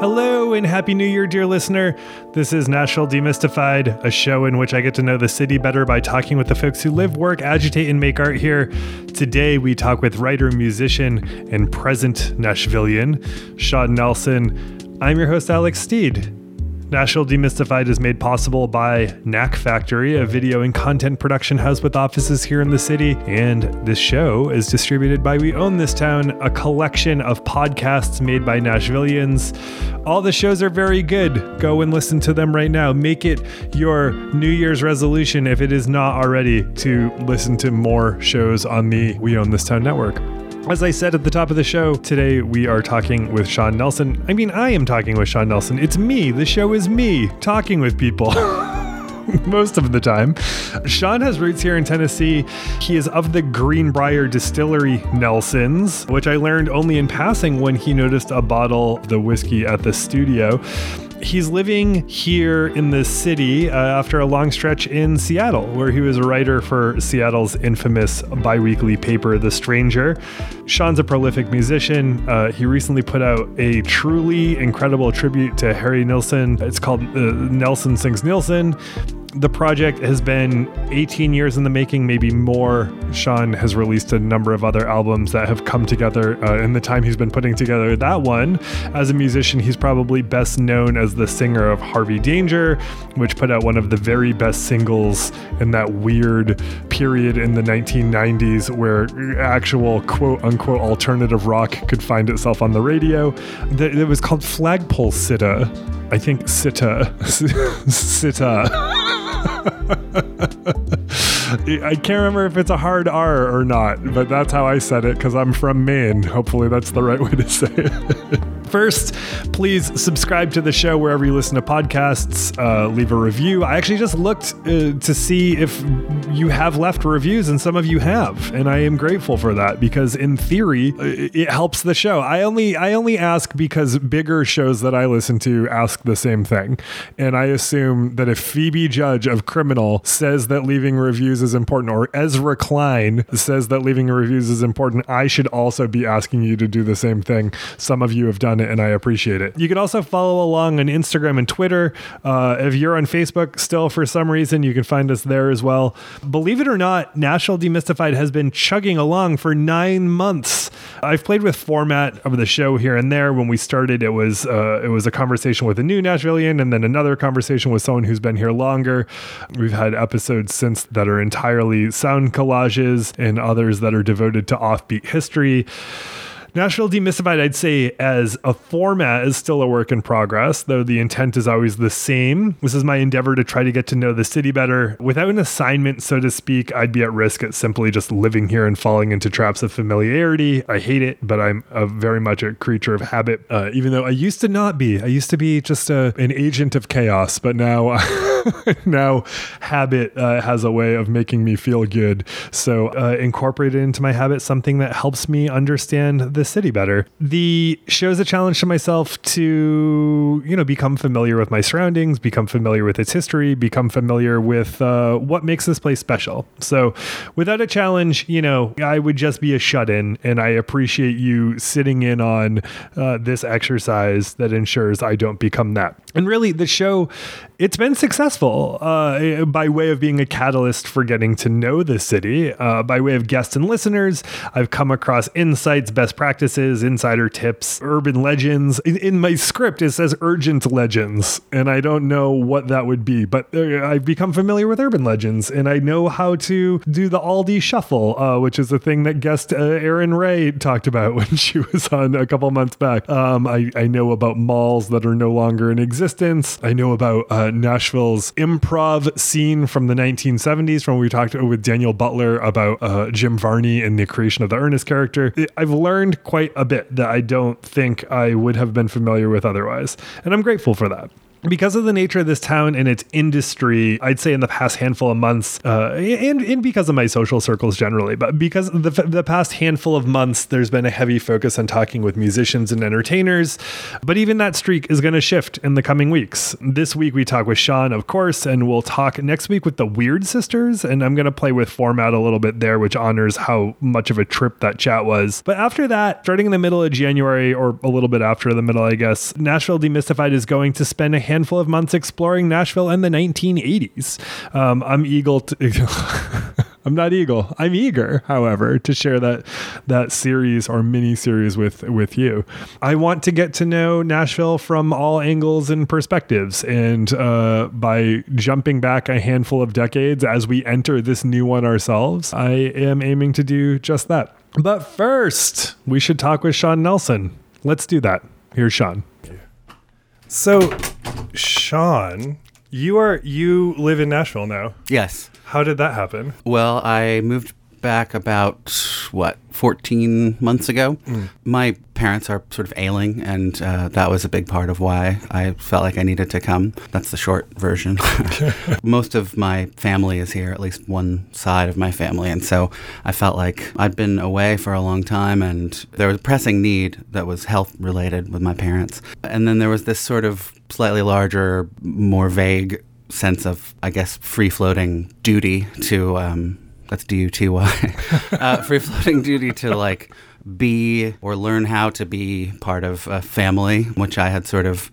Hello and Happy New Year, dear listener. This is Nashville Demystified, a show in which I get to know the city better by talking with the folks who live, work, agitate, and make art here. Today, we talk with writer, musician, and present Nashvilleian, Sean Nelson. I'm your host, Alex Steed. Nashville Demystified is made possible by Knack Factory, a video and content production house with offices here in the city. And this show is distributed by We Own This Town, a collection of podcasts made by Nashvilleians. All the shows are very good. Go and listen to them right now. Make it your New Year's resolution, if it is not already, to listen to more shows on the We Own This Town network. As I said at the top of the show, today we are talking with Sean Nelson. I mean, I am talking with Sean Nelson. It's me. The show is me talking with people. most of the time. Sean has roots here in Tennessee. He is of the Greenbrier Distillery Nelsons, which I learned only in passing when he noticed a bottle of the whiskey at the studio he's living here in the city uh, after a long stretch in Seattle, where he was a writer for Seattle's infamous biweekly paper, The Stranger. Sean's a prolific musician. Uh, he recently put out a truly incredible tribute to Harry Nilsson. It's called uh, Nelson Sings Nilsson the project has been 18 years in the making, maybe more. Sean has released a number of other albums that have come together uh, in the time he's been putting together that one. As a musician, he's probably best known as the singer of Harvey Danger, which put out one of the very best singles in that weird period in the 1990s where actual quote unquote alternative rock could find itself on the radio. It was called Flagpole Sitta. I think Sitta. Sitta. I can't remember if it's a hard R or not, but that's how I said it because I'm from Maine. Hopefully, that's the right way to say it. First, please subscribe to the show wherever you listen to podcasts. Uh, leave a review. I actually just looked uh, to see if you have left reviews, and some of you have, and I am grateful for that because, in theory, uh, it helps the show. I only I only ask because bigger shows that I listen to ask the same thing, and I assume that if Phoebe Judge of Criminal says that leaving reviews is important, or Ezra Klein says that leaving reviews is important, I should also be asking you to do the same thing. Some of you have done it, and I appreciate it. You can also follow along on Instagram and Twitter. Uh, if you're on Facebook still for some reason, you can find us there as well. Believe it or not, Nashville Demystified has been chugging along for nine months. I've played with format of the show here and there. When we started, it was uh, it was a conversation with a new Nashvilleian, and then another conversation with someone who's been here longer. We've had episodes since that are entirely sound collages, and others that are devoted to offbeat history. Nashville Demystified, I'd say, as a format, is still a work in progress, though the intent is always the same. This is my endeavor to try to get to know the city better. Without an assignment, so to speak, I'd be at risk at simply just living here and falling into traps of familiarity. I hate it, but I'm a very much a creature of habit, uh, even though I used to not be. I used to be just a, an agent of chaos, but now. now habit uh, has a way of making me feel good. So uh, incorporated into my habit something that helps me understand the city better. The show is a challenge to myself to you know become familiar with my surroundings, become familiar with its history, become familiar with uh, what makes this place special. So without a challenge, you know, I would just be a shut in, and I appreciate you sitting in on uh, this exercise that ensures I don't become that. And really, the show it's been successful uh, by way of being a catalyst for getting to know the city. Uh, by way of guests and listeners, I've come across insights, best practices, insider tips, urban legends. In, in my script, it says urgent legends, and I don't know what that would be, but uh, I've become familiar with urban legends, and I know how to do the Aldi shuffle, uh, which is a thing that guest uh, Erin Ray talked about when she was on a couple months back. Um, I, I, know about malls that are no longer in existence. I know about Nashville's improv scene from the 1970s, from we talked with Daniel Butler about uh, Jim Varney and the creation of the Ernest character. I've learned quite a bit that I don't think I would have been familiar with otherwise, and I'm grateful for that. Because of the nature of this town and its industry, I'd say in the past handful of months, uh, and, and because of my social circles generally, but because the, the past handful of months, there's been a heavy focus on talking with musicians and entertainers. But even that streak is going to shift in the coming weeks. This week, we talk with Sean, of course, and we'll talk next week with the Weird Sisters. And I'm going to play with format a little bit there, which honors how much of a trip that chat was. But after that, starting in the middle of January, or a little bit after the middle, I guess, Nashville Demystified is going to spend a handful of months exploring Nashville in the 1980s. Um, I'm eagle. To, I'm not eagle. I'm eager, however, to share that that series or mini series with with you. I want to get to know Nashville from all angles and perspectives, and uh, by jumping back a handful of decades as we enter this new one ourselves, I am aiming to do just that. But first, we should talk with Sean Nelson. Let's do that. Here's Sean. So, Sean, you are you live in Nashville now. Yes. How did that happen? Well, I moved back about what 14 months ago. Mm. My parents are sort of ailing, and uh, that was a big part of why I felt like I needed to come. That's the short version. Most of my family is here, at least one side of my family, and so I felt like I'd been away for a long time, and there was a pressing need that was health related with my parents. And then there was this sort of slightly larger, more vague sense of, I guess, free floating duty to. Um, that's D U T Y. Uh, free floating duty to like be or learn how to be part of a family, which I had sort of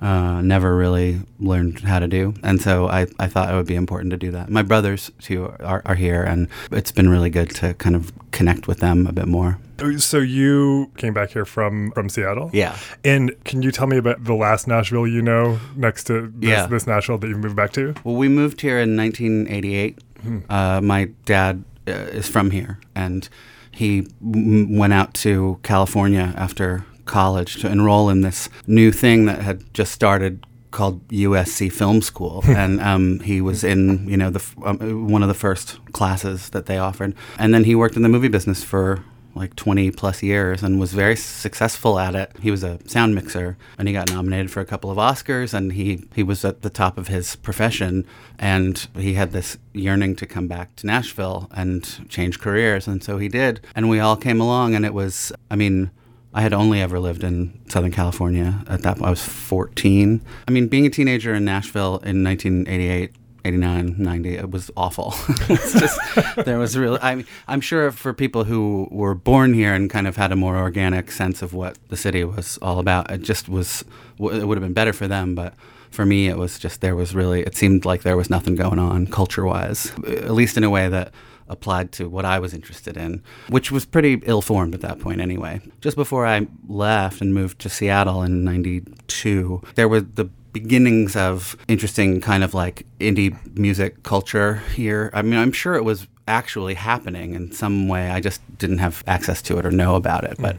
uh, never really learned how to do. And so I, I thought it would be important to do that. My brothers, too, are, are here, and it's been really good to kind of connect with them a bit more. So you came back here from from Seattle, yeah. And can you tell me about the last Nashville you know next to this, yeah. this Nashville that you moved back to? Well, we moved here in 1988. Hmm. Uh, my dad uh, is from here, and he m- went out to California after college to enroll in this new thing that had just started called USC Film School, and um, he was in you know the um, one of the first classes that they offered, and then he worked in the movie business for like 20 plus years and was very successful at it. He was a sound mixer and he got nominated for a couple of Oscars and he, he was at the top of his profession and he had this yearning to come back to Nashville and change careers and so he did. And we all came along and it was, I mean, I had only ever lived in Southern California at that point. I was 14. I mean, being a teenager in Nashville in 1988 89 90 it was awful it's just there was really I mean, i'm sure for people who were born here and kind of had a more organic sense of what the city was all about it just was it would have been better for them but for me it was just there was really it seemed like there was nothing going on culture wise at least in a way that applied to what I was interested in, which was pretty ill formed at that point anyway. Just before I left and moved to Seattle in 92, there were the beginnings of interesting kind of like indie music culture here. I mean, I'm sure it was actually happening in some way. I just didn't have access to it or know about it. But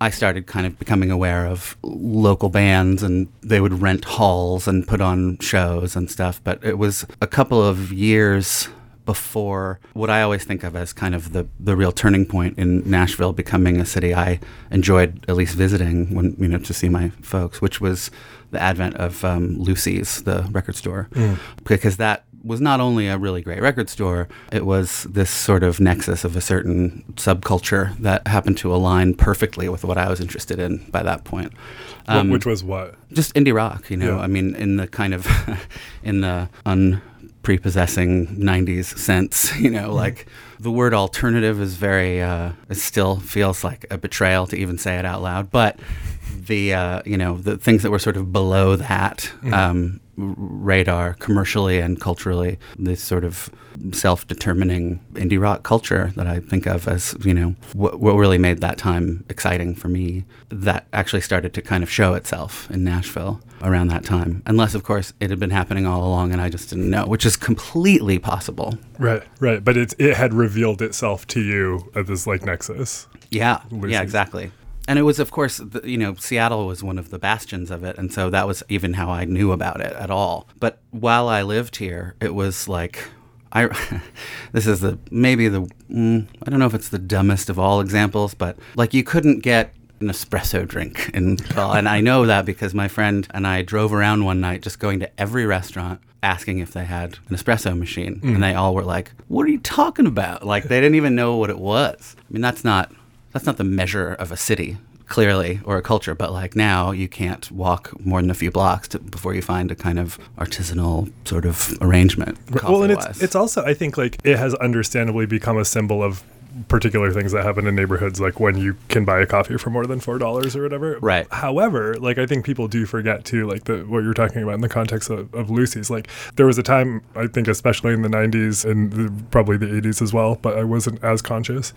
I started kind of becoming aware of local bands and they would rent halls and put on shows and stuff. But it was a couple of years before what I always think of as kind of the, the real turning point in Nashville becoming a city I enjoyed at least visiting when you know to see my folks, which was the advent of um, Lucy's, the record store, mm. because that was not only a really great record store, it was this sort of nexus of a certain subculture that happened to align perfectly with what I was interested in by that point. Um, which was what? Just indie rock, you know. Yeah. I mean, in the kind of in the unprepossessing 90s sense you know mm-hmm. like the word alternative is very uh, it still feels like a betrayal to even say it out loud but the uh, you know the things that were sort of below that mm. um, radar commercially and culturally this sort of self-determining indie rock culture that I think of as you know what, what really made that time exciting for me that actually started to kind of show itself in Nashville around that time. Unless of course it had been happening all along and I just didn't know which is completely possible. Right right. But it it had revealed itself to you at this like nexus. Yeah. Yeah exactly and it was of course the, you know seattle was one of the bastions of it and so that was even how i knew about it at all but while i lived here it was like i this is the maybe the mm, i don't know if it's the dumbest of all examples but like you couldn't get an espresso drink. And, well, and I know that because my friend and I drove around one night just going to every restaurant asking if they had an espresso machine. Mm. And they all were like, What are you talking about? Like they didn't even know what it was. I mean, that's not that's not the measure of a city clearly or a culture but like now you can't walk more than a few blocks to, before you find a kind of artisanal sort of arrangement well, and it's it's also I think like it has understandably become a symbol of particular things that happen in neighborhoods like when you can buy a coffee for more than four dollars or whatever Right. however like i think people do forget too like the what you're talking about in the context of, of lucy's like there was a time i think especially in the 90s and the, probably the 80s as well but i wasn't as conscious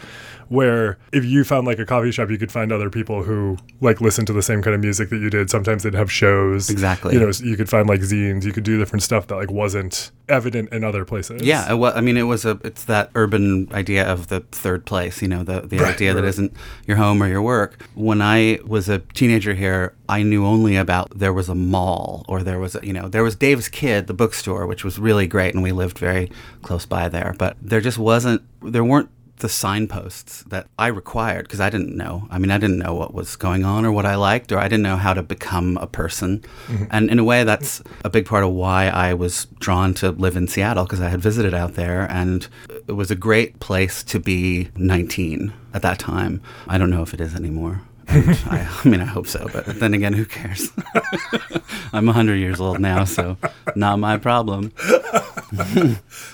where if you found like a coffee shop you could find other people who like listen to the same kind of music that you did sometimes they'd have shows Exactly. you know you could find like zines you could do different stuff that like wasn't evident in other places Yeah, wa- I mean, it was a. It's that urban idea of the third place. You know, the the Right, idea that right. isn't your home or your work. When I was a teenager here, I knew only about there was a mall or there was a, you know there was Davis-Kidd, the bookstore, which was really great, and we lived very close by there. But there just wasn't. There weren't the signposts that I required because I didn't know. I mean, I didn't know what was going on or what I liked, or I didn't know how to become a person. Mm-hmm. And in a way, that's a big part of why I was drawn to live in Seattle because I had visited out there and it was a great place to be 19 at that time. I don't know if it is anymore. I, I mean, I hope so, but then again, who cares? I'm 100 years old now, so not my problem.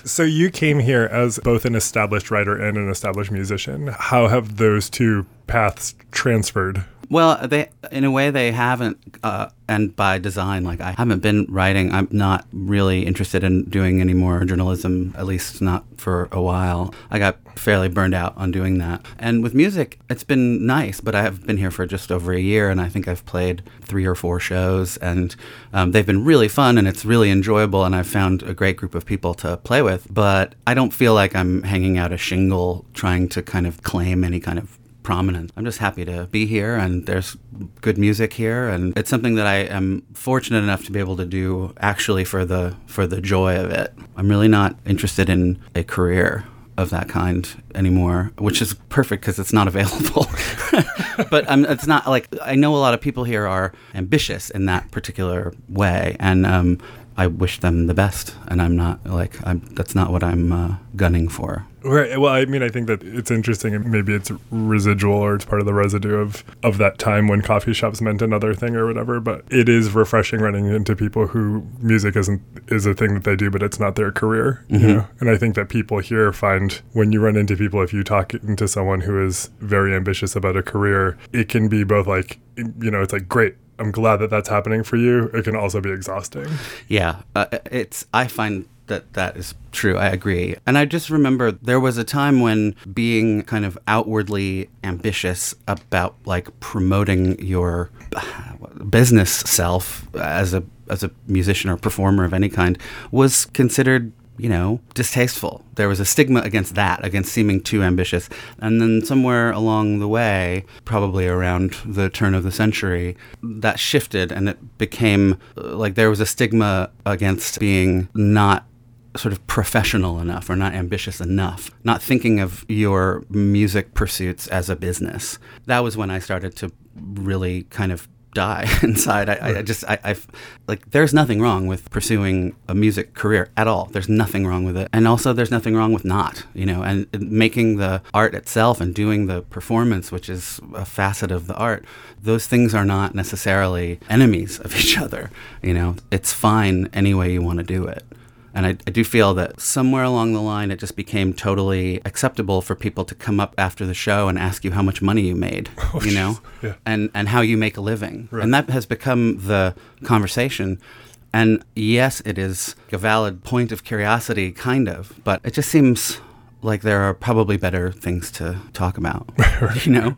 So you came here as both an established writer and an established musician. How have those two paths transferred? Well, they in a way they haven't, uh, and by design. Like I haven't been writing. I'm not really interested in doing any more journalism, at least not for a while. I got fairly burned out on doing that. And with music, it's been nice, but I have been here for just over a year, and I think I've played three or four shows, and um, they've been really fun, and it's really enjoyable, and I've found a great group of people to play with. But I don't feel like I'm hanging out a shingle trying to kind of claim any kind of prominent. I'm just happy to be here, and there's good music here, and it's something that I am fortunate enough to be able to do actually for the for the joy of it. I'm really not interested in a career of that kind anymore, which is perfect because it's not available. but um, it's not like I know a lot of people here are ambitious in that particular way, and um, I wish them the best. And I'm not like I'm. That's not what I'm uh, gunning for. Right. Well, I mean, I think that it's interesting, and maybe it's residual or it's part of the residue of of that time when coffee shops meant another thing or whatever. But it is refreshing running into people who music isn't is a thing that they do, but it's not their career. You know, and I think that people here find when you run into people, if you talk into someone who is very ambitious about a career, it can be both like you know, it's like great. I'm glad that that's happening for you. It can also be exhausting. Yeah, uh, it's. I find that that is true. I agree. And I just remember there was a time when being kind of outwardly ambitious about like promoting your business self as a as a musician or performer of any kind was considered you know, distasteful. There was a stigma against that, against seeming too ambitious. And then somewhere along the way, probably around the turn of the century, that shifted and it became uh, like there was a stigma against being not sort of professional enough or not ambitious enough, not thinking of your music pursuits as a business. That was when I started to really kind of die inside. I, I just, I, I, like, there's nothing wrong with pursuing a music career at all. There's nothing wrong with it. And also, there's nothing wrong with not, you know, and making the art itself and doing the performance, which is a facet of the art, those things are not necessarily enemies of each other. You know, it's fine any way you want to do it. And I, I, do feel that somewhere along the line, it just became totally acceptable for people to come up after the show and ask you how much money you made, Oh, you know, yeah. and, and how you make a living. Right. And that has become the conversation. And yes, it is a valid point of curiosity, kind of, but it just seems like there are probably better things to talk about, you know?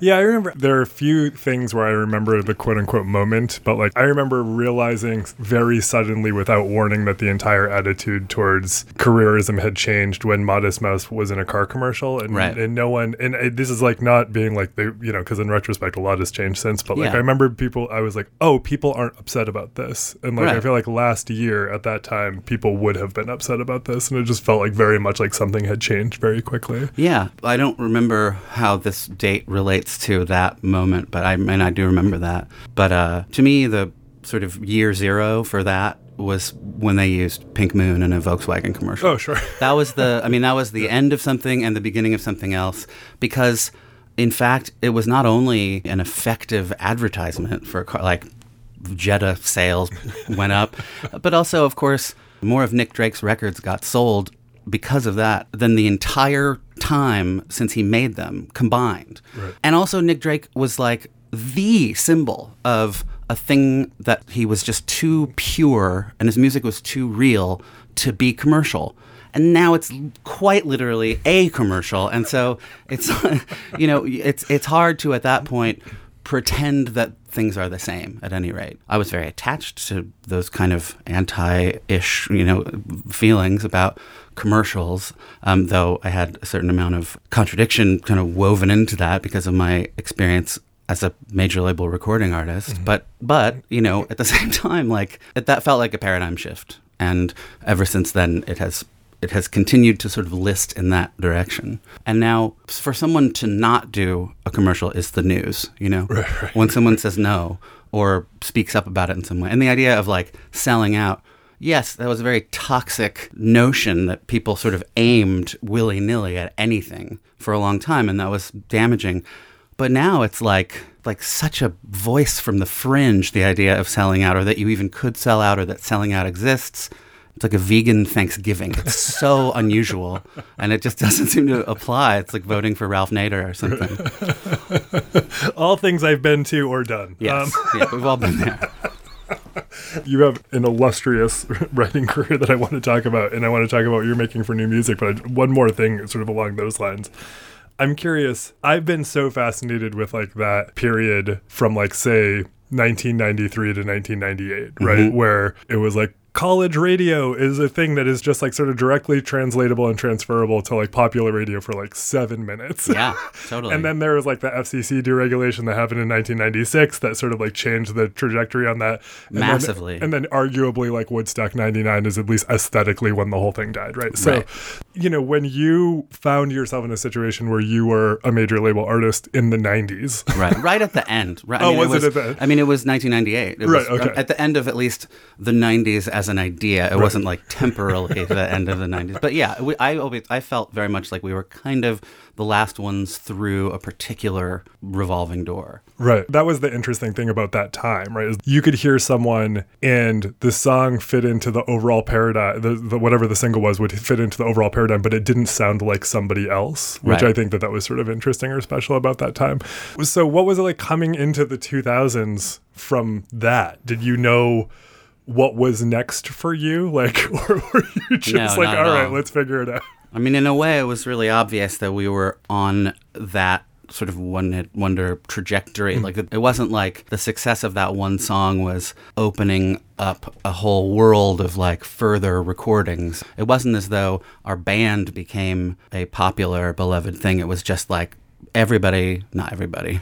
Yeah, I remember there are a few things where I remember the quote unquote moment, but like I remember realizing very suddenly without warning that the entire attitude towards careerism had changed when Modest Mouse was in a car commercial and, Right. and no one, and it, this is like not being like, they, you know, because in retrospect, a lot has changed since, but like Yeah. I remember people, I was like, oh, people aren't upset about this. And like I feel like last year at that time, people would have been upset about this. And it just felt like very much like something had changed very quickly. Yeah, I don't remember how this date relates to that moment, but I and I do remember that. But uh, to me, the sort of year zero for that was when they used Pink Moon in a Volkswagen commercial. Oh, sure. that was the. I mean, that was the end of something and the beginning of something else because. In fact, it was not only an effective advertisement for car, like Jetta sales went up, but also, of course, more of Nick Drake's records got sold because of that than the entire time since he made them combined. Right. And also, Nick Drake was like the symbol of a thing that he was just too pure and his music was too real to be commercial. And now it's quite literally a commercial. And so it's, you know, it's, it's hard to at that point pretend that things are the same at any rate. I was very attached to those kind of anti-ish, you know, feelings about commercials, um, though I had a certain amount of contradiction kind of woven into that because of my experience as a major label recording artist. Mm-hmm. But but you know, at the same time, like it, that felt like a paradigm shift, and ever since then, it has it has continued to sort of list in that direction. And now, for someone to not do a commercial is the news, you know? Right, right. When someone says no or speaks up about it in some way. And the idea of like selling out, yes, that was a very toxic notion that people sort of aimed willy nilly at anything for a long time, and that was damaging. But now it's like like such a voice from the fringe, the idea of selling out, or that you even could sell out, or that selling out exists. It's like a vegan Thanksgiving. It's so unusual, and it just doesn't seem to apply. It's like voting for Ralph Nader or something. All things I've been to or done. Yes, Um, yeah, we've all been there. you have an illustrious writing career that I want to talk about, and I want to talk about what you're making for new music. But I, one more thing, sort of along those lines. I'm curious. I've been so fascinated with like that period from like say 1993 to 1998, right? Mm-hmm. Where it was like college radio is a thing that is just like sort of directly translatable and transferable to like popular radio for like seven minutes. Yeah, totally. And then there was like the FCC deregulation that happened in 1996 that sort of like changed the trajectory on that And then- Massively. and then arguably like Woodstock 99 is at least aesthetically when the whole thing died, right? So, Right. you know, when you found yourself in a situation where you were a major label artist in the 90s, right, right at the end. Right, Oh, was it at the end? I mean, it was 1998. It Right, was, uh, okay. At the end of at least the 90s as an idea. It wasn't like temporarily the end of the 90s. But yeah, we, I always I felt very much like we were kind of the last ones through a particular revolving door. Right. That was the interesting thing about that time, right? Is you could hear someone and the song fit into the overall paradigm, the, the whatever the single was would fit into the overall paradigm, but it didn't sound like somebody else, which Right. I think that that was sort of interesting or special about that time. So what was it like coming into the 2000s from that? Did you know what was next for you? Like, or were you just No, like, all right, all. let's figure it out? I mean, in a way, it was really obvious that we were on that sort of one hit wonder trajectory. Hmm. Like, it it wasn't like the success of that one song was opening up a whole world of like further recordings. It wasn't as though our band became a popular, beloved thing. It was just like everybody, not everybody,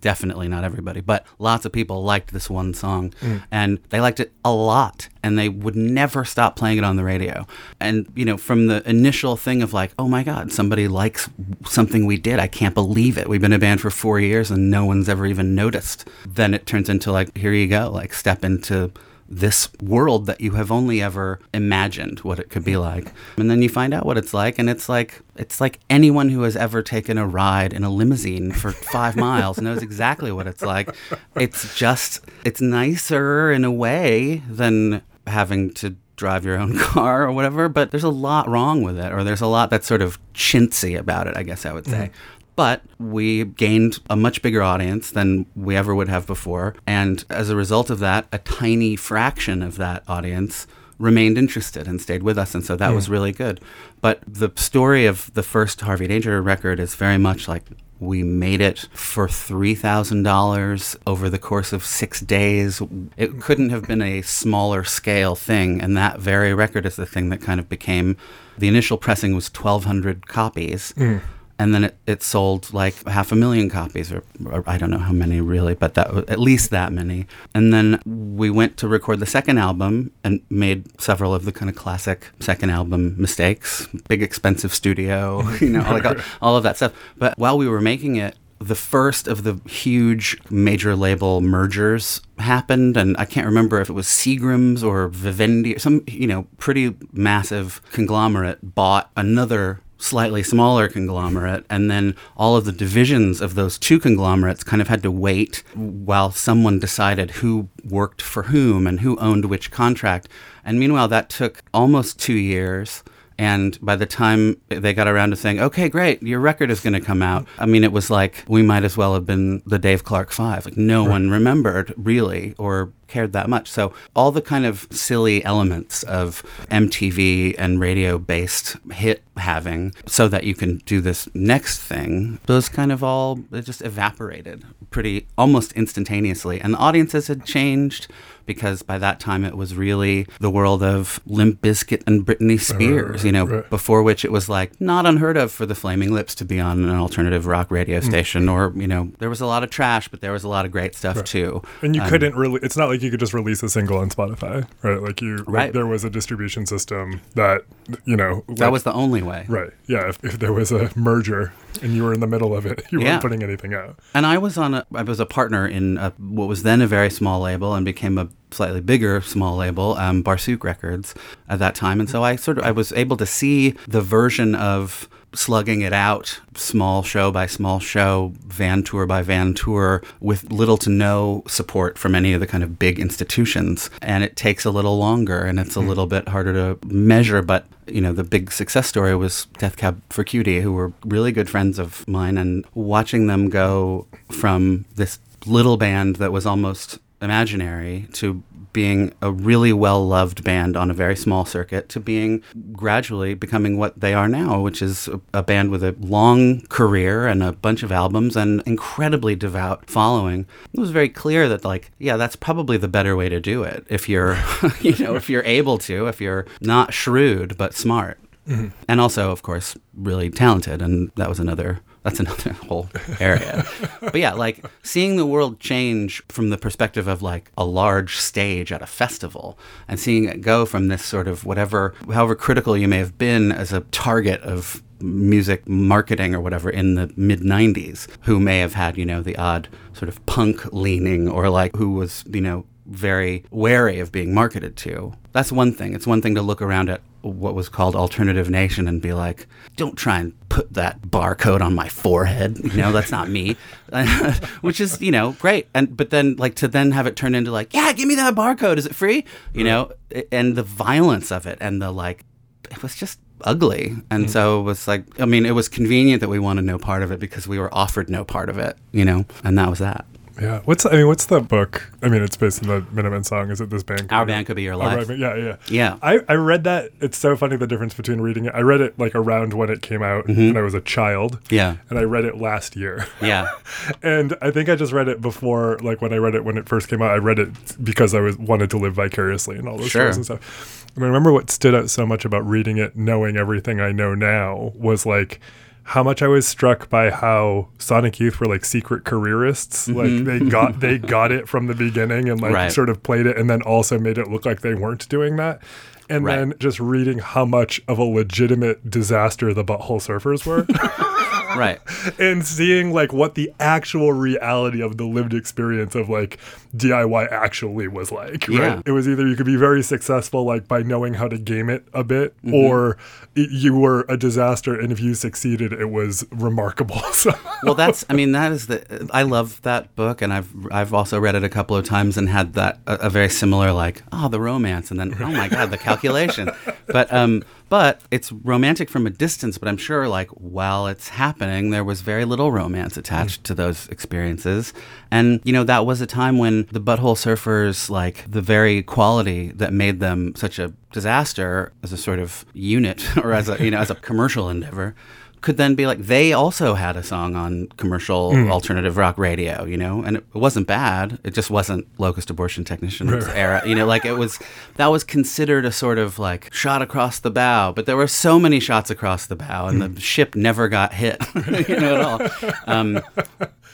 definitely not everybody, but lots of people liked this one song mm. and they liked it a lot and they would never stop playing it on the radio. And, you know, from the initial thing of like, oh my God, somebody likes something we did. I can't believe it. We've been a band for four years and no one's ever even noticed. Then it turns into like, here you go, like step into this world that you have only ever imagined what it could be like. And then you find out what it's like and it's like it's like anyone who has ever taken a ride in a limousine for five miles knows exactly what it's like. It's just it's nicer in a way than having to drive your own car or whatever but there's a lot wrong with it or there's a lot that's sort of chintzy about it i guess i would say mm-hmm. But we gained a much bigger audience than we ever would have before. And as a result of that, a tiny fraction of that audience remained interested and stayed with us. And so that was hmm. really good. But the story of the first Harvey Danger record is very much like we made it for $3,000 over the course of six days. It couldn't have been a smaller scale thing. And that very record is the thing that kind of became the initial pressing was 1,200 copies hmm. And then it, it sold like half a million copies, or, or I don't know how many really, but that at least that many. And then we went to record the second album and made several of the kind of classic second album mistakes, big expensive studio, you know, like all, all of that stuff. But while we were making it, the first of the huge major label mergers happened, and I can't remember if it was Seagram's or Vivendi, some you know pretty massive conglomerate bought another slightly smaller conglomerate, and then all of the divisions of those two conglomerates kind of had to wait while someone decided who worked for whom and who owned which contract. And meanwhile, that took almost two years. And by the time they got around to saying, okay, great, your record is going to come out, I mean, it was like we might as well have been the Dave Clark Five. Like, no right. one remembered really or cared that much. So, all the kind of silly elements of MTV and radio based hit having so that you can do this next thing, those kind of all just evaporated pretty almost instantaneously. And the audiences had changed because by that time it was really the world of Limp Bizkit and Britney Spears, you know, right. before which it was like not unheard of for the Flaming Lips to be on an alternative rock radio hmm. station, mm. or, you know, there was a lot of trash, but there was a lot of great stuff right. too. And you um, couldn't really, it's not like you could just release a single on Spotify, right? Like you, right. There was a distribution system that, you know, that was the only way. Right. Yeah. If, if there was a merger and you were in the middle of it, you weren't putting anything out. And I was on a, I was a partner in a, what was then a very small label and became a slightly bigger small label, um, Barsuk Records, at that time. And so I sort of I was able to see the version of slugging it out small show by small show, van tour by van tour, with little to no support from any of the kind of big institutions. And it takes a little longer and it's a hmm. little bit harder to measure. But, you know, the big success story was Death Cab for Cutie, who were really good friends of mine. And watching them go from this little band that was almost imaginary to being a really well loved band on a very small circuit to being gradually becoming what they are now, which is a, a, band with a long career and a bunch of albums and incredibly devout following. It was very clear that like, yeah, that's probably the better way to do it if you're you know, if you're able to, if you're not shrewd but smart. Mm-hmm. And also, of course, really talented. And that was another that's another whole area. but yeah, like seeing the world change from the perspective of like a large stage at a festival and seeing it go from this sort of whatever, however critical you may have been as a target of music marketing or whatever in the mid 90s who may have had, you know, the odd sort of punk leaning or like who was, you know, very wary of being marketed to. That's one thing. It's one thing to look around at what was called Alternative Nation and be like, don't try and put that barcode on my forehead. You know, that's not me. Which is, you know, great. And but then like to then have it turn into like, yeah, give me that barcode. Is it free? You know, and the violence of it and the like it was just ugly. And mm-hmm. so it was like I mean, it was convenient that we wanted no part of it because we were offered no part of it, you know, and that was that. Yeah. What's I mean, what's the book? I mean, it's based on the Minutemen song. Is it this band? Our band could be your life. Right. Yeah, yeah, yeah. I, I read that. It's so funny the difference between reading it. I read it like around when it came out mm-hmm. when I was a child. Yeah. And I read it last year. Yeah. and I think I just read it before, like when I read it when it first came out. I read it because I was wanted to live vicariously and all those sure. and stuff. And I remember what stood out so much about reading it, knowing everything I know now, was like how much I was struck by how Sonic Youth were like secret careerists. Mm-hmm. Like they got they got it from the beginning and like right. sort of played it and then also made it look like they weren't doing that. And right. then just reading how much of a legitimate disaster the Butthole Surfers were. right. And seeing like what the actual reality of the lived experience of like DIY actually was like. Yeah. Right. It was either you could be very successful like by knowing how to game it a bit, mm-hmm. or it, you were a disaster, and if you succeeded, it was remarkable. so. Well, that's I mean that is the I love that book, and I've I've also read it a couple of times and had that a, a very similar like oh the romance, and then oh my god the calculation, but um but it's romantic from a distance. But I'm sure, like, while it's happening, there was very little romance attached to those experiences. And, you know, that was a time when the Butthole Surfers, like, the very quality that made them such a disaster as a sort of unit or as a, you know, as a commercial endeavor could then be like they also had a song on commercial Hmm. alternative rock radio, you know, and it wasn't bad. It just wasn't Locust Abortion Technicians Right. era, you know, like it was that was considered a sort of like shot across the bow, but there were so many shots across the bow, and Hmm. the ship never got hit, you know, at all. Um,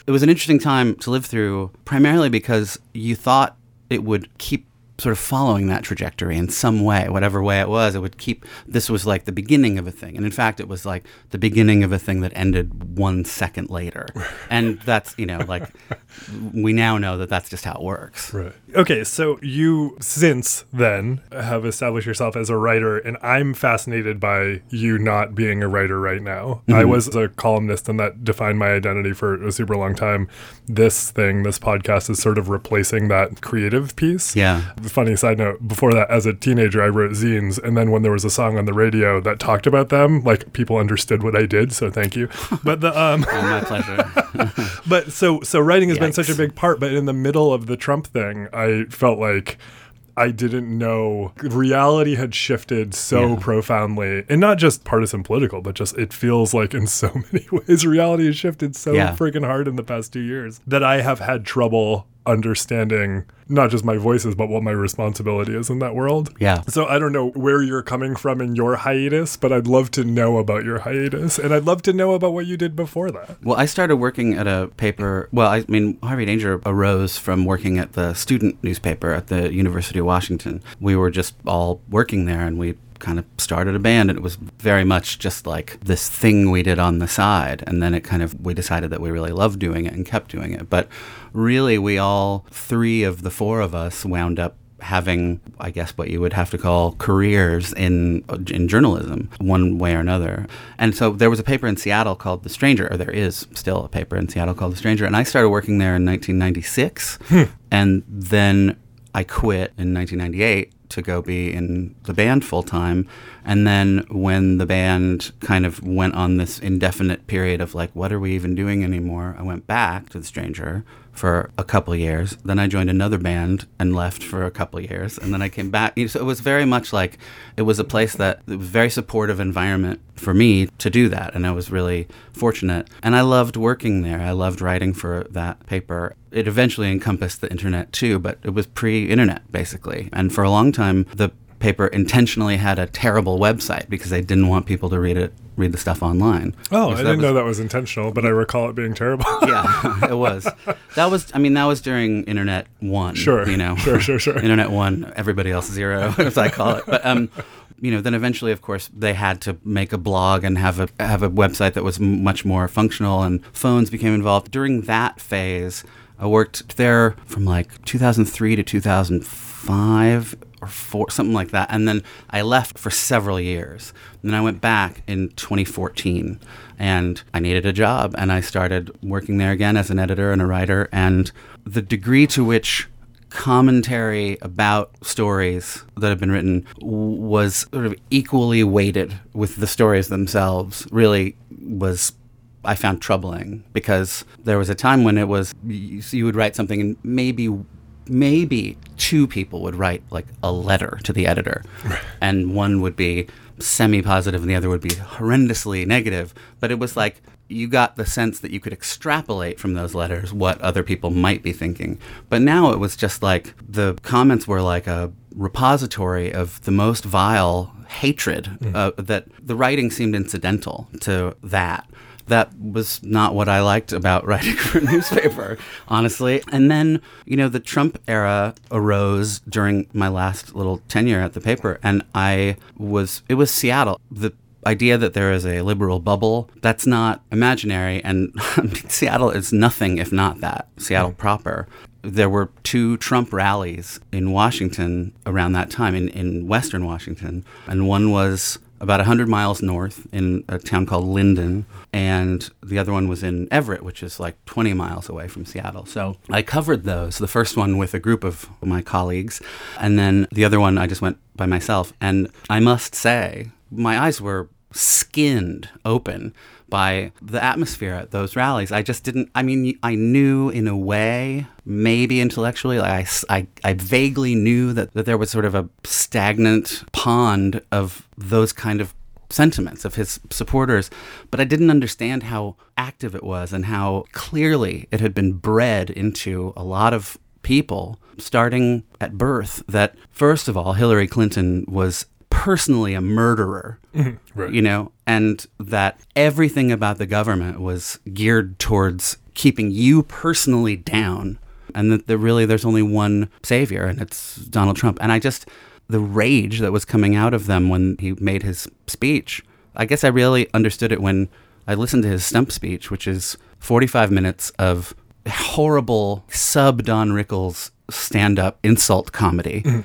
it was an interesting time to live through, primarily because you thought it would keep sort of following that trajectory in some way, whatever way it was. It would keep. This was like the beginning of a thing, and in fact, it was like the beginning of a thing that ended one second later. And that's you know like we now know that that's just how it works. Right. Okay, so you since then have established yourself as a writer, and I'm fascinated by you not being a writer right now. I mm-hmm. was a columnist, and that defined my identity for a super long time. This thing, this podcast, is sort of replacing that creative piece. Yeah. Funny side note: before that, as a teenager, I wrote zines, and then when there was a song on the radio that talked about them, like people understood what I did. So thank you. But the um. Oh, my pleasure. But so so writing has been such a big part, but in the middle of the Trump thing, I felt like I didn't know reality had shifted so Yeah. profoundly, and not just partisan political, but just it feels like in so many ways reality has shifted so Yeah. freaking hard in the past two years that I have had trouble understanding not just my voices, but what my responsibility is in that world. Yeah. So I don't know where you're coming from in your hiatus, but I'd love to know about your hiatus, and I'd love to know about what you did before that. Well, I started working at a paper. Well, I mean, Harvey Danger arose from working at the student newspaper at the University of Washington. We were just all working there, and we kind of started a band, and it was very much just like this thing we did on the side. And then it kind of, we decided that we really loved doing it and kept doing it. But really, we all, three of the four of us, wound up having, I guess, what you would have to call careers in in journalism, one way or another. And so there was a paper in Seattle called The Stranger, or there is still a paper in Seattle called The Stranger, and I started working there in 1996, hmm. and then I quit in 1998 to go be in the band full time. And then when the band kind of went on this indefinite period of like, what are we even doing anymore? I went back to The Stranger for a couple years. Then I joined another band and left for a couple years. And then I came back. So it was very much like it was a place that it was very supportive environment for me to do that. And I was really fortunate. And I loved working there. I loved writing for that paper. It eventually encompassed the internet too, but it was pre internet basically. And for a long time, the paper intentionally had a terrible website because they didn't want people to read it read the stuff online. Oh, I didn't was- know that was intentional, but I recall it being terrible. yeah, it was. That was. I mean, that was during Internet One. Sure, You know. sure, sure, sure. Internet One. Everybody else zero, as I call it. But um, you know, then eventually, of course, they had to make a blog and have a have a website that was m- much more functional, and phones became involved. During that phase, I worked there from like 2003 to 2005 or four, something like that. And then I left for several years. And then I went back in 2014 and I needed a job and I started working there again as an editor and a writer. And the degree to which commentary about stories that have been written was sort of equally weighted with the stories themselves really was I found troubling because there was a time when it was you would write something and maybe maybe two people would write like a letter to the editor. And one would be semi-positive and the other would be horrendously negative. But it was like you got the sense that you could extrapolate from those letters what other people might be thinking. But now it was just like the comments were like a repository of the most vile hatred uh, that the writing seemed incidental to that that was not what I liked about writing for a newspaper, honestly. And then, you know, the Trump era arose during my last little tenure at the paper, and I was, it was Seattle. The idea that there is a liberal bubble, that's not imaginary. And Seattle is nothing if not that, Seattle proper. There were two Trump rallies in Washington around that time, in, in Western Washington, and one was about 100 miles north in a town called Lynden, and the other one was in Everett, which is like 20 miles away from Seattle. So I covered those, the first one with a group of my colleagues, and then the other one I just went by myself. And I must say, my eyes were skinned open by the atmosphere at those rallies. I just didn't, I mean, I knew in a way, maybe intellectually, like I, I- I vaguely knew that, that there was sort of a stagnant pond of those kind of sentiments of his supporters, but I didn't understand how active it was and how clearly it had been bred into a lot of people starting at birth that first of all Hillary Clinton was personally a murderer mm-hmm. Right. you know, and that everything about the government was geared towards keeping you personally down, and that there really there's only one savior, and it's Donald Trump. And I just the rage that was coming out of them when he made his speech. I guess I really understood it when I listened to his stump speech, which is 45 minutes of horrible sub Don Rickles stand up insult comedy mm-hmm.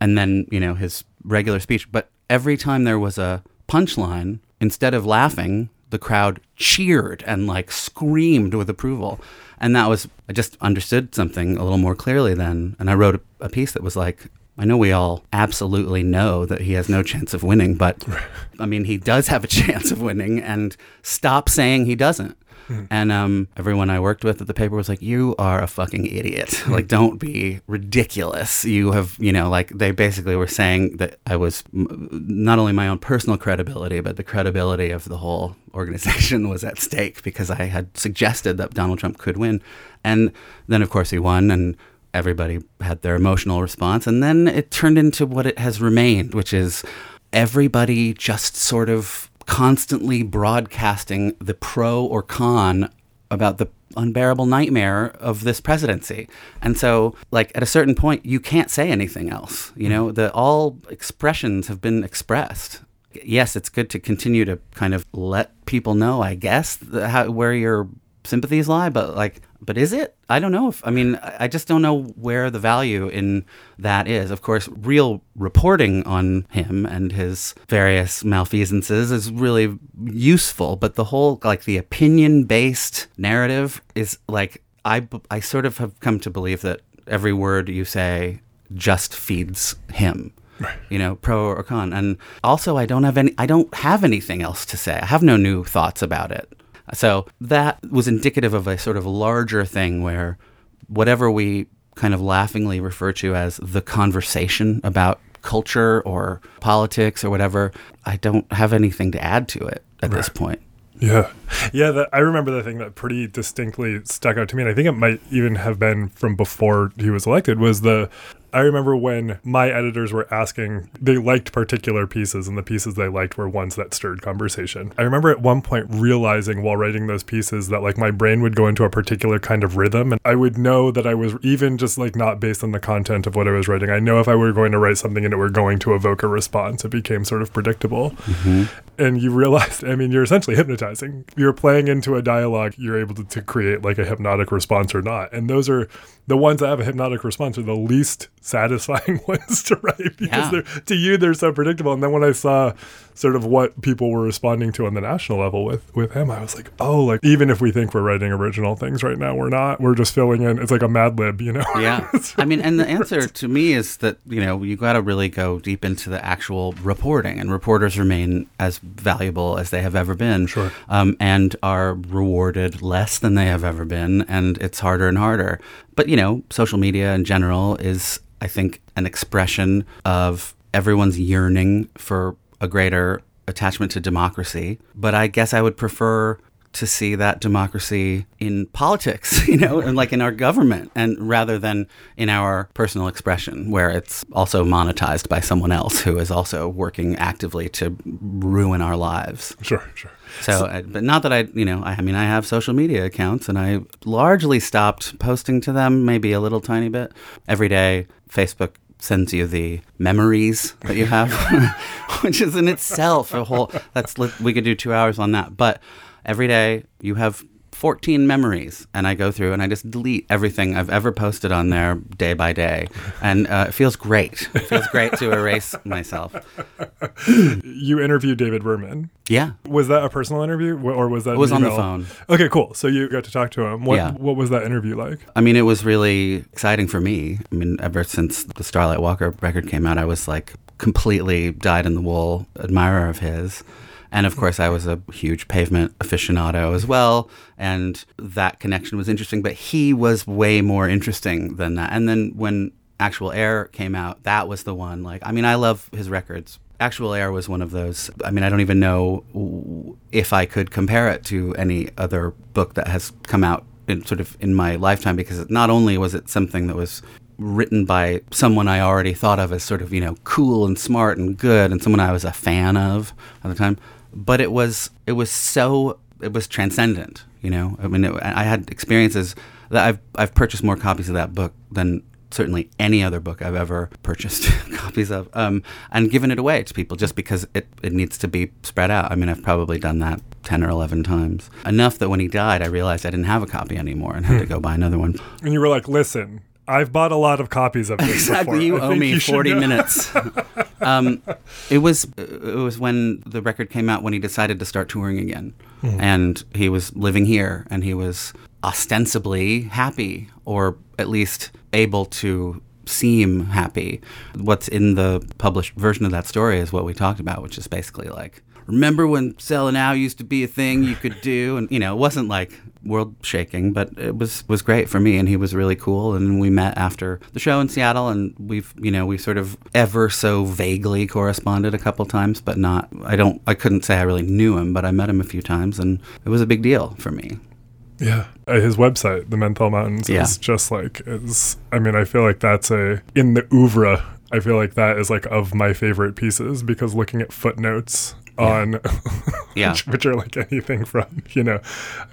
and then you know his regular speech but every time there was a punchline instead of laughing the crowd cheered and like screamed with approval. And that was i just understood something a little more clearly then. And i wrote a, a piece that was like i know we all absolutely know that he has no chance of winning but i mean he does have a chance of winning and stop saying he doesn't and um, everyone I worked with at the paper was like, "You are a fucking idiot! like, don't be ridiculous. You have, you know, like they basically were saying that I was m- not only my own personal credibility, but the credibility of the whole organization was at stake because I had suggested that Donald Trump could win, and then of course he won, and everybody had their emotional response, and then it turned into what it has remained, which is everybody just sort of constantly broadcasting the pro or con about the unbearable nightmare of this presidency. And so like at a certain point you can't say anything else. You know, the all expressions have been expressed. Yes, it's good to continue to kind of let people know, I guess, the, how, where your sympathies lie, but like but is it? I don't know if I mean I just don't know where the value in that is. Of course, real reporting on him and his various malfeasances is really useful, but the whole like the opinion-based narrative is like I I sort of have come to believe that every word you say just feeds him. Right. You know, pro or con. And also I don't have any I don't have anything else to say. I have no new thoughts about it. So that was indicative of a sort of larger thing where whatever we kind of laughingly refer to as the conversation about culture or politics or whatever, I don't have anything to add to it at this point. Yeah. Yeah, that, I remember the thing that pretty distinctly stuck out to me, and I think it might even have been from before he was elected, was the I remember when my editors were asking, they liked particular pieces, and the pieces they liked were ones that stirred conversation. I remember at one point realizing while writing those pieces that like my brain would go into a particular kind of rhythm, and I would know that I was even just like not based on the content of what I was writing. I know if I were going to write something and it were going to evoke a response, it became sort of predictable. Mm-hmm. And you realized, I mean, you're essentially hypnotizing. You're playing into a dialogue, you're able to, to create like a hypnotic response or not. And those are the ones that have a hypnotic response are the least satisfying ones to write because Yeah. they're to you they're so predictable. And then when I saw sort of what people were responding to on the national level with with him, I was like, oh, like even if we think we're writing original things right now, we're not. We're just filling in. It's like a Mad Lib, you know? Yeah. I mean, and the answer to me is that, you know, you got to really go deep into the actual reporting, and reporters remain as valuable as they have ever been. Sure. Um, and are rewarded less than they have ever been, and it's harder and harder. But, you know, social media in general is, I think, an expression of everyone's yearning for a greater attachment to democracy. But I guess I would prefer to see that democracy in politics, you know, and like in our government, and rather than in our personal expression, where it's also monetized by someone else who is also working actively to ruin our lives. Sure, sure. So, I- but not that I, you know, I, I mean, I have social media accounts, and I largely stopped posting to them, maybe a little tiny bit every day. Facebook sends you the memories that you have, which is in itself a whole. That's we could do two hours on that, but every day you have 14 memories and i go through and i just delete everything i've ever posted on there day by day and uh, it feels great it feels great to erase myself You interviewed David Berman. yeah Was that a personal interview or was that It was on the phone. Okay, cool. So you got to talk to him. What Yeah. what was that interview like? I mean, it was really exciting for me. I mean, ever since the Starlite Walker record came out, I was like completely dyed in the wool admirer of his. And of course, I was a huge pavement aficionado as well. And that connection was interesting, but he was way more interesting than that. And then when Actual Air came out, that was the one. Like, I mean, I love his records. Actual Air was one of those. I mean, I don't even know if I could compare it to any other book that has come out in sort of in my lifetime because not only was it something that was written by someone I already thought of as sort of, you know, cool and smart and good and someone I was a fan of at the time, but it was it was so it was transcendent, you know. I mean, it, I had experiences that I've I've purchased more copies of that book than certainly any other book I've ever purchased copies of, um, and given it away to people just because it, it needs to be spread out. I mean, I've probably done that 10 or 11 times. Enough that when he died, I realized I didn't have a copy anymore and had to go buy another one. And you were like, listen, I've bought a lot of copies of this exactly. before. You I owe me you forty minutes. um, it was it was when the record came out when he decided to start touring again, Hmm. and he was living here, and he was ostensibly happy, or at least able to seem happy. What's in the published version of that story is what we talked about, which is basically like. Remember when selling out used to be a thing you could do, and you know it wasn't like world shaking, but it was was great for me, and he was really cool. And we met after the show in Seattle, and we've you know we sort of ever so vaguely corresponded a couple times, but not. I don't. I couldn't say I really knew him, but I met him a few times, and it was a big deal for me. Yeah. Uh, his website, the Menthol Mountains, Yeah. is just like is. I mean, I feel like that's a in the oeuvre. I feel like that is like of my favorite pieces because looking at footnotes on Yeah. which, which are like anything from you know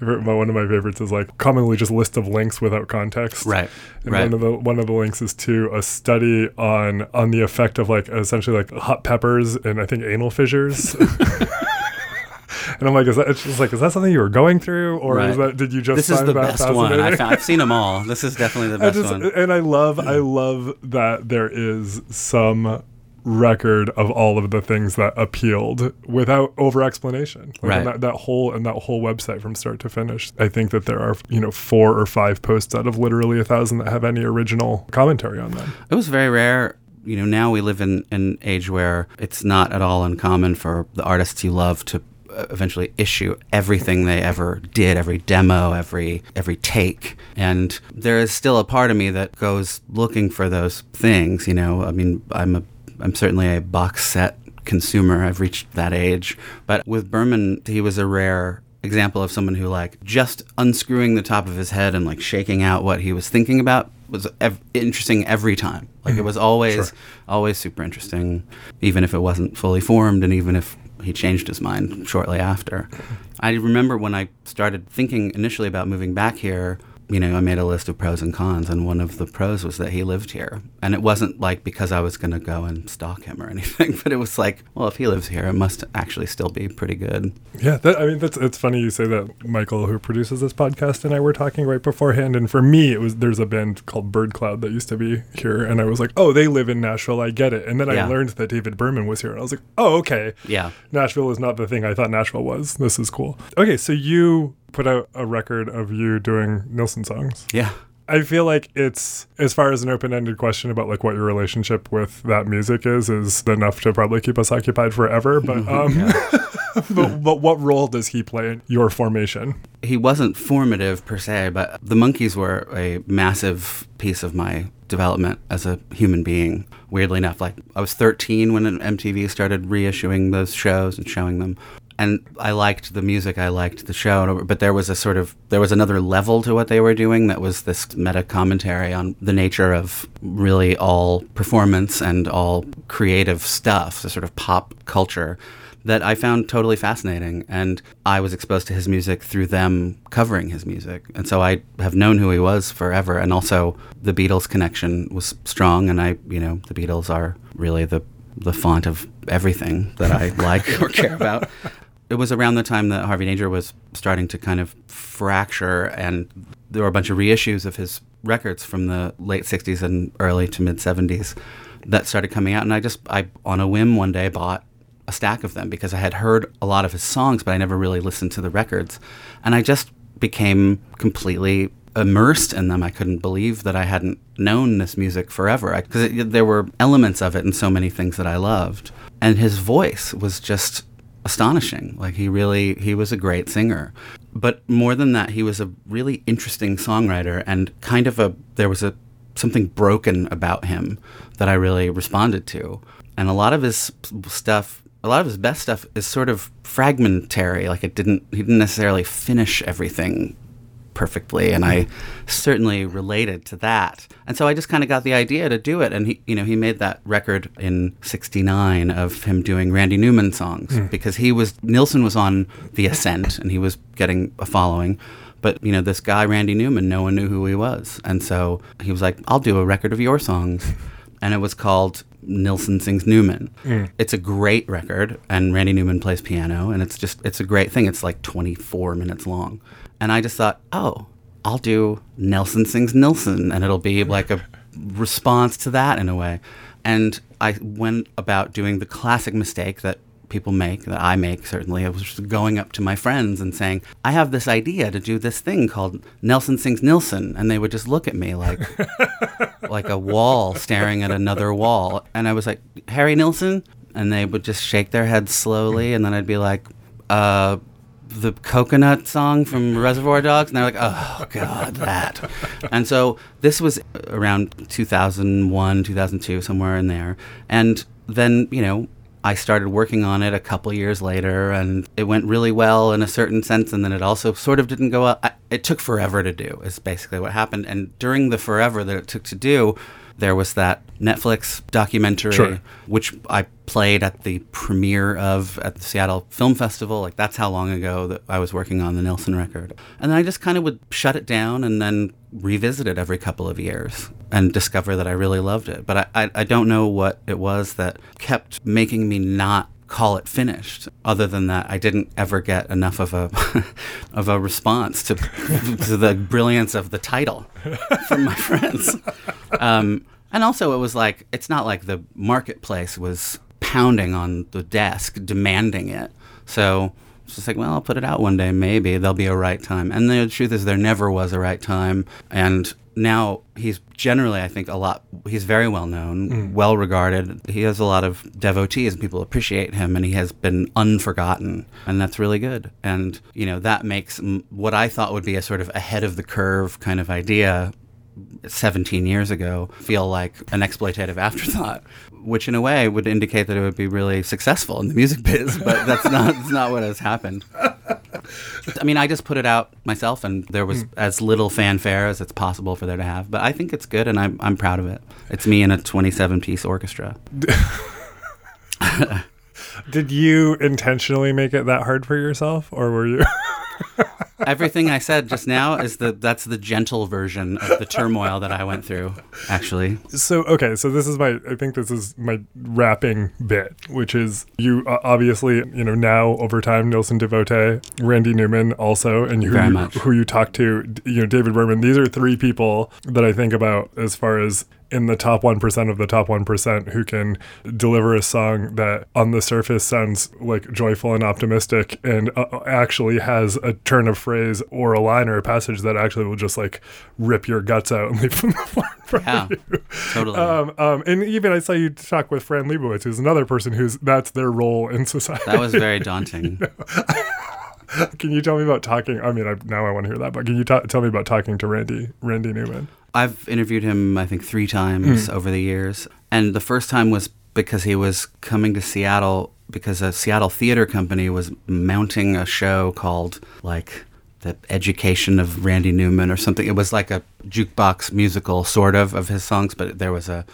my- one of my favorites is like commonly just list of links without context Right. and right. one of the one of the links is to a study on on the effect of like essentially like hot peppers and I think anal fissures. and I'm like, is that it's just like is that something you were going through, or is that did you just this is the best one. I fascinating? found, I've seen them all. This is definitely the best just one. and I love I love that there is some record of all of the things that appealed without over explanation like Right. that, that whole and that whole website from start to finish i think that there are you know four or five posts out of literally a thousand that have any original commentary on them It was very rare. You know, now we live in an age where it's not at all uncommon for the artists you love to uh, eventually issue everything they ever did, every demo, every every take. And there is still a part of me that goes looking for those things, you know. I mean, I'm a I'm certainly a box set consumer. I've reached that age. But with Berman, he was a rare example of someone who like just unscrewing the top of his head and like shaking out what he was thinking about was ev- interesting every time. Like it mm-hmm. was always Sure. always super interesting even if it wasn't fully formed and even if he changed his mind shortly after. I remember when I started thinking initially about moving back here, you know, I made a list of pros and cons, and one of the pros was that he lived here. And it wasn't like because I was going to go and stalk him or anything, but it was like, well, if he lives here, it must actually still be pretty good. Yeah, that, I mean that's it's funny you say that. Michael, who produces this podcast, and I were talking right beforehand, and for me, it was there's a band called Birdcloud that used to be here, and I was like, oh, they live in Nashville, I get it, and then I learned that David Berman was here, and I was like, oh, okay, Yeah. Nashville is not the thing I thought Nashville was. This is cool. Okay, so you put out a record of you doing Nilsson songs. Yeah. I feel like it's as far as an open-ended question about like what your relationship with that music is is enough to probably keep us occupied forever. But um, but, but what role does he play in your formation? he wasn't formative per se, but the Monkees were a massive piece of my development as a human being. Weirdly enough, like I was 13 when MTV started reissuing those shows and showing them. And I liked the music, I liked the show, but there was a sort of there was another level to what they were doing that was this meta commentary on the nature of really all performance and all creative stuff, the sort of pop culture that I found totally fascinating. And I was exposed to his music through them covering his music. And so I have known who he was forever. And also the Beatles connection was strong. And I, you know, the Beatles are really the, the font of everything that I like or care about. It was around the time that Harvey Danger was starting to kind of fracture, and there were a bunch of reissues of his records from the late 60s and early to mid 70s that started coming out. And I just, I, on a whim one day, bought a stack of them because I had heard a lot of his songs, but I never really listened to the records. And I just became completely immersed in them. I couldn't believe that I hadn't known this music forever because there were elements of it in so many things that I loved. And his voice was just astonishing. Like he really, he was a great singer. But more than that, he was a really interesting songwriter and kind of a, there was a something broken about him that I really responded to. And a lot of his stuff, a lot of his best stuff is sort of fragmentary. Like it didn't, he didn't necessarily finish everything perfectly and I certainly related to that. And so I just kind of got the idea to do it and he you know he made that record in 69 of him doing Randy Newman songs mm. because he was Nilsson was on the ascent and he was getting a following but you know this guy Randy Newman no one knew who he was and so he was like I'll do a record of your songs and it was called Nilsson sings Newman. Mm. It's a great record, and Randy Newman plays piano, and it's just it's a great thing. It's like 24 minutes long, and I just thought, oh, I'll do Nelson sings Nilsson, and it'll be like a response to that in a way. And I went about doing the classic mistake that people make, that I make certainly, I was just going up to my friends and saying, I have this idea to do this thing called Nelson Sings Nilsson. And they would just look at me like like a wall staring at another wall. And I was like, Harry Nilsson? And they would just shake their heads slowly. And then I'd be like, uh, the coconut song from Reservoir Dogs, and they're like, "Oh God, that." and so this was around 2001, 2002, somewhere in there. And then you know, I started working on it a couple years later, and it went really well in a certain sense, and then it also sort of didn't go up. It took forever to do, is basically what happened. And during the forever that it took to do, there was that Netflix documentary, sure. which I played at the premiere of at the Seattle Film Festival. Like that's how long ago that I was working on the Nelson record. And then I just kind of would shut it down and then revisit it every couple of years and discover that I really loved it. But I, I, I don't know what it was that kept making me not call it finished. Other than that, I didn't ever get enough of a of a response to to the brilliance of the title from my friends. Um, and also, it was like it's not like the marketplace was pounding on the desk demanding it. So it's just like, well, I'll put it out one day. Maybe there'll be a right time. And the truth is, there never was a right time. And now he's generally, I think, a lot. He's very well known, mm. well regarded. He has a lot of devotees, and people appreciate him, and he has been unforgotten, and that's really good. And you know that makes what I thought would be a sort of ahead of the curve kind of idea 17 years ago feel like an exploitative afterthought, which in a way would indicate that it would be really successful in the music biz, but that's not, that's not what has happened. I mean, I just put it out myself, and there was mm. as little fanfare as it's possible for there to have. But I think it's good, and I'm I'm proud of it. It's me and a 27 piece orchestra. Did you intentionally make it that hard for yourself, or were you? Everything I said just now is the that's the gentle version of the turmoil that I went through. Actually, so okay, so this is my I think this is my wrapping bit, which is you uh, obviously you know now over time Nilsson devotee, Randy Newman also, and who you, who you talk to, you know David Berman. These are three people that I think about as far as in the top 1% of the top 1% who can deliver a song that on the surface sounds like joyful and optimistic and uh, actually has a turn of phrase or a line or a passage that actually will just like rip your guts out and leave them for yeah, you. Totally. Um, um, and even I saw you talk with Fran Lebowitz, who's another person who's that's their role in society. That was very daunting. you know? Can you tell me about talking? I mean, I, now I want to hear that, but can you ta- tell me about talking to Randy Randy Newman? I've interviewed him, I think, three times mm. over the years. And the first time was because he was coming to Seattle because a Seattle theater company was mounting a show called, like, the education of Randy Newman or something. It was like a jukebox musical, sort of, of his songs, but there was a,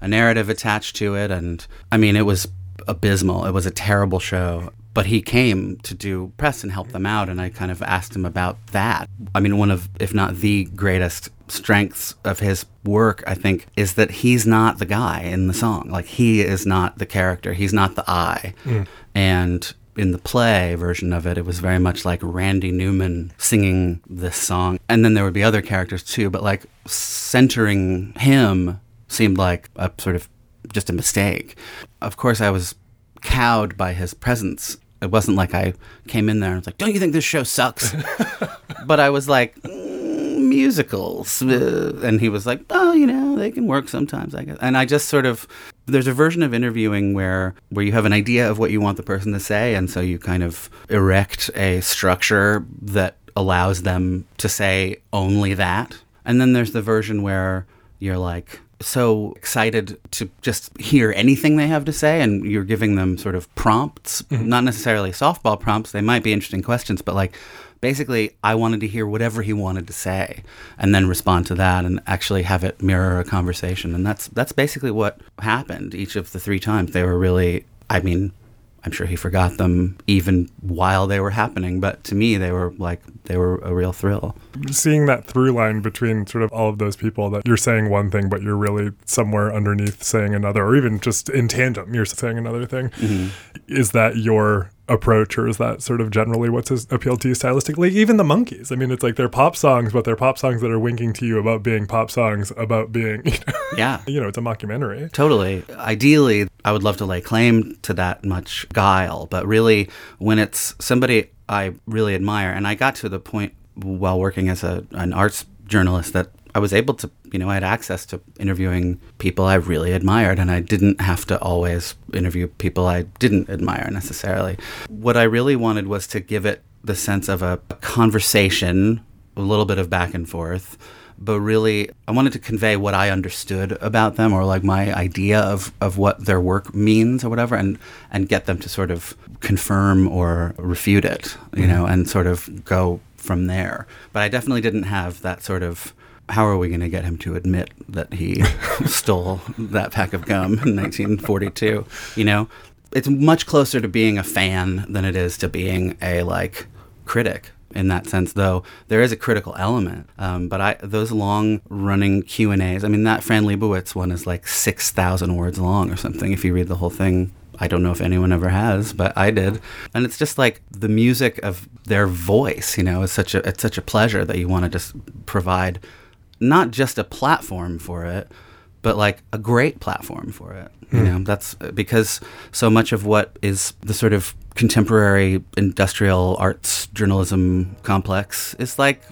a narrative attached to it. And I mean, it was abysmal. It was a terrible show but he came to do press and help them out and i kind of asked him about that i mean one of if not the greatest strengths of his work i think is that he's not the guy in the song like he is not the character he's not the i mm. and in the play version of it, it was very much like Randy Newman singing this song. And then there would be other characters too, but like centering him seemed like a sort of just a mistake. Of course, I was cowed by his presence it wasn't like I came in there and was like, "Don't you think this show sucks?" but I was like, mm, "Musicals," uh, and he was like, "Oh, you know, they can work sometimes, I guess." And I just sort of there's a version of interviewing where where you have an idea of what you want the person to say, and so you kind of erect a structure that allows them to say only that. And then there's the version where you're like so excited to just hear anything they have to say and you're giving them sort of prompts mm-hmm. not necessarily softball prompts they might be interesting questions but like basically i wanted to hear whatever he wanted to say and then respond to that and actually have it mirror a conversation and that's that's basically what happened each of the three times. They were really i mean I'm sure he forgot them even while they were happening, but to me, they were like, they were a real thrill. Seeing that through line between sort of all of those people that you're saying one thing, but you're really somewhere underneath saying another, or even just in tandem, you're saying another thing. Mm-hmm. Is that your approach, or is that sort of generally what's appealed to you stylistically? Even the Monkees. I mean, it's like they're pop songs, but they're pop songs that are winking to you about being pop songs, about being, you know, Yeah. you know it's a mockumentary. Totally. Ideally, I would love to lay claim to that much guile, but really, when it's somebody I really admire, and I got to the point while working as a, an arts journalist that I was able to, you know, I had access to interviewing people I really admired, and I didn't have to always interview people I didn't admire necessarily. What I really wanted was to give it the sense of a, a conversation, a little bit of back and forth, but really I wanted to convey what I understood about them or like my idea of, of what their work means or whatever and and get them to sort of confirm or refute it, you mm-hmm. know, and sort of go from there. But I definitely didn't have that sort of how are we going to get him to admit that he stole that pack of gum in 1942, you know? It's much closer to being a fan than it is to being a like critic in that sense though there is a critical element. Um, but I those long running Q and A's I mean that Fran Lebowitz one is like six thousand words long or something if you read the whole thing. I don't know if anyone ever has but I did. And it's just like the music of their voice you know is such a it's such a pleasure that you want to just provide not just a platform for it but like a great platform for it. You hmm. know, that's uh, because so much of what is the sort of contemporary industrial arts journalism complex is like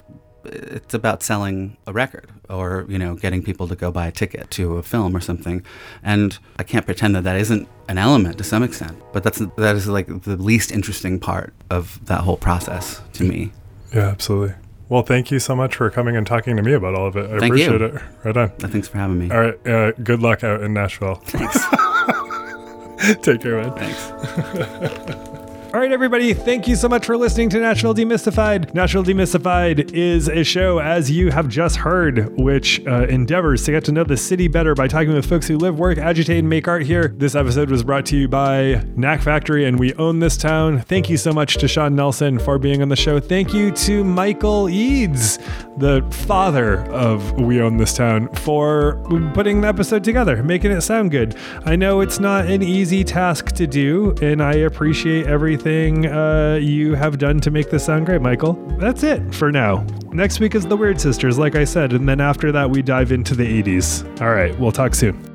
it's about selling a record or you know getting people to go buy a ticket to a film or something and i can't pretend that that isn't an element to some extent but that's that is like the least interesting part of that whole process to me Yeah, absolutely. Well, thank you so much for coming and talking to me about all of it. I Thank you. appreciate it. Right on. thanks for having me All right. Uh, good luck out in Nashville. thanks Take care, man. thanks All right, everybody. Thank you so much for listening to Nashville Demystified. Nashville Demystified is a show, as you have just heard, which uh, endeavors to get to know the city better by talking with folks who live, work, agitate, and make art here. This episode was brought to you by Knack Factory, and we own this town. Thank you so much to Sean Nelson for being on the show. Thank you to Michael Eads, the father of We Own This Town, for putting the episode together, making it sound good. I know it's not an easy task to do, and I appreciate everything uh, you have done to make this sound great, Michael. That's it for now. Next week is the Weird Sisters, like I said, and then after that, we dive into the 80s. All right, we'll talk soon.